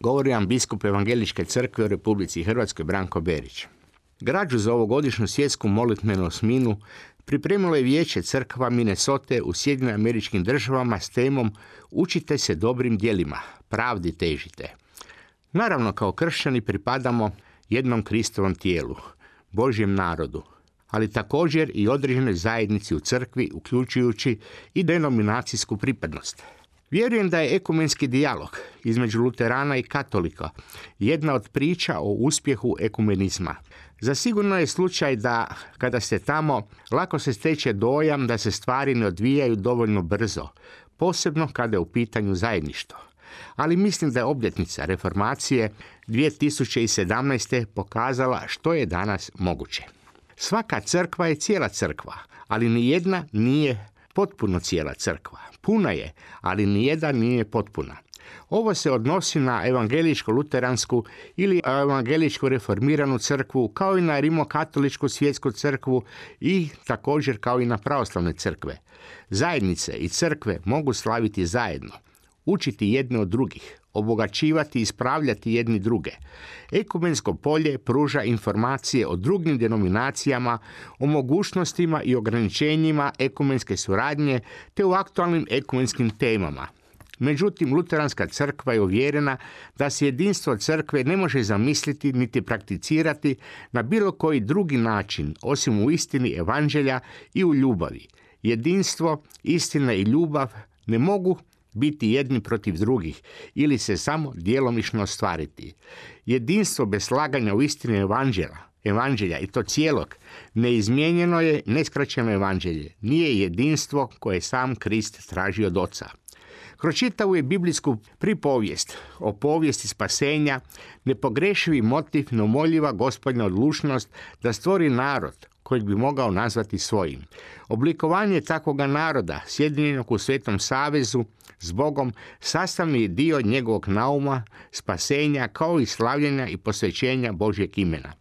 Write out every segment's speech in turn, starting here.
Govori vam biskup Evangeličke crkve u Republici Hrvatskoj Branko Berić. Građu za ovogodišnju svjetsku molitvenu osminu pripremilo je vijeće crkva Minnesota u Sjedinim američkim državama s temom Učite se dobrim dijelima, pravdi težite. Naravno, kao kršćani pripadamo jednom Kristovom tijelu, Božjem narodu, ali također i određenoj zajednici u crkvi, uključujući i denominacijsku pripadnost. Vjerujem da je ekumenski dijalog između luterana i katolika jedna od priča o uspjehu ekumenizma. Zasigurno je slučaj da kada ste tamo, lako se steče dojam da se stvari ne odvijaju dovoljno brzo, posebno kada je u pitanju zajedništvo. Ali mislim da je obljetnica reformacije 2017. pokazala što je danas moguće. Svaka crkva je cijela crkva, ali ni jedna nije potpuno cijela crkva. Puna je, ali nijedan nije potpuna. Ovo se odnosi na evangeličko-luteransku ili evangeličko reformiranu crkvu, kao i na rimokatoličku svjetsku crkvu i također kao i na pravoslavne crkve. Zajednice i crkve mogu slaviti zajedno, učiti jedne od drugih, obogaćivati i ispravljati jedni druge. Ekumensko polje pruža informacije o drugim denominacijama, o mogućnostima i ograničenjima ekumenske suradnje te u aktualnim ekumenskim temama. Međutim, Luteranska crkva je uvjerena da se jedinstvo crkve ne može zamisliti niti prakticirati na bilo koji drugi način, osim u istini evanđelja i u ljubavi. Jedinstvo, istina i ljubav ne mogu biti jedni protiv drugih ili se samo djelomično ostvariti. Jedinstvo bez slaganja u istini evanđela, evanđelja i to cijelog, neizmijenjeno je neskraćeno evanđelje. Nije jedinstvo koje sam Krist traži od oca. Kroz čitavu je biblijsku pripovijest o povijesti spasenja, nepogrešivi motiv, neumoljiva gospodina odlučnost da stvori narod kojeg bi mogao nazvati svojim. Oblikovanje takvoga naroda, sjedinjenog u Svetom Savezu, s Bogom, sastavni je dio njegovog nauma, spasenja, kao i slavljenja i posvećenja Božjeg imena.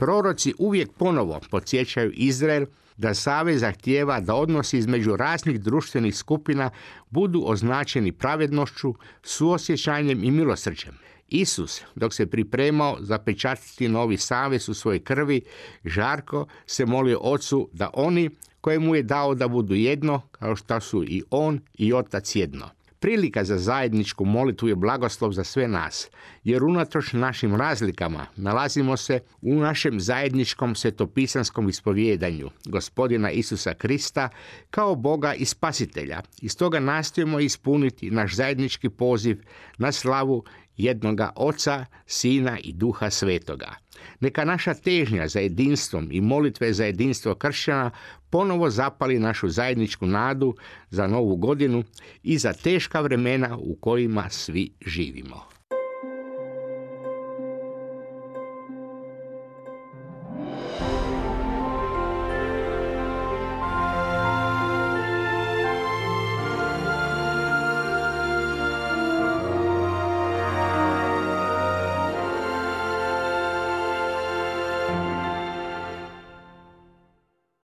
Proroci uvijek ponovo podsjećaju Izrael da savez zahtijeva da odnosi između raznih društvenih skupina budu označeni pravednošću, suosjećanjem i milosrđem. Isus, dok se pripremao zapečatiti novi savez u svojoj krvi, žarko se molio ocu da oni koje mu je dao da budu jedno, kao što su i on i otac jedno. Prilika za zajedničku molitvu je blagoslov za sve nas, jer unatoč našim razlikama nalazimo se u našem zajedničkom svetopisanskom ispovjedanju gospodina Isusa Krista kao Boga i Spasitelja. I stoga nastojimo ispuniti naš zajednički poziv na slavu jednoga Oca, Sina i Duha Svetoga. Neka naša težnja za jedinstvom i molitve za jedinstvo kršćana ponovo zapali našu zajedničku nadu za novu godinu i za teška vremena u kojima svi živimo.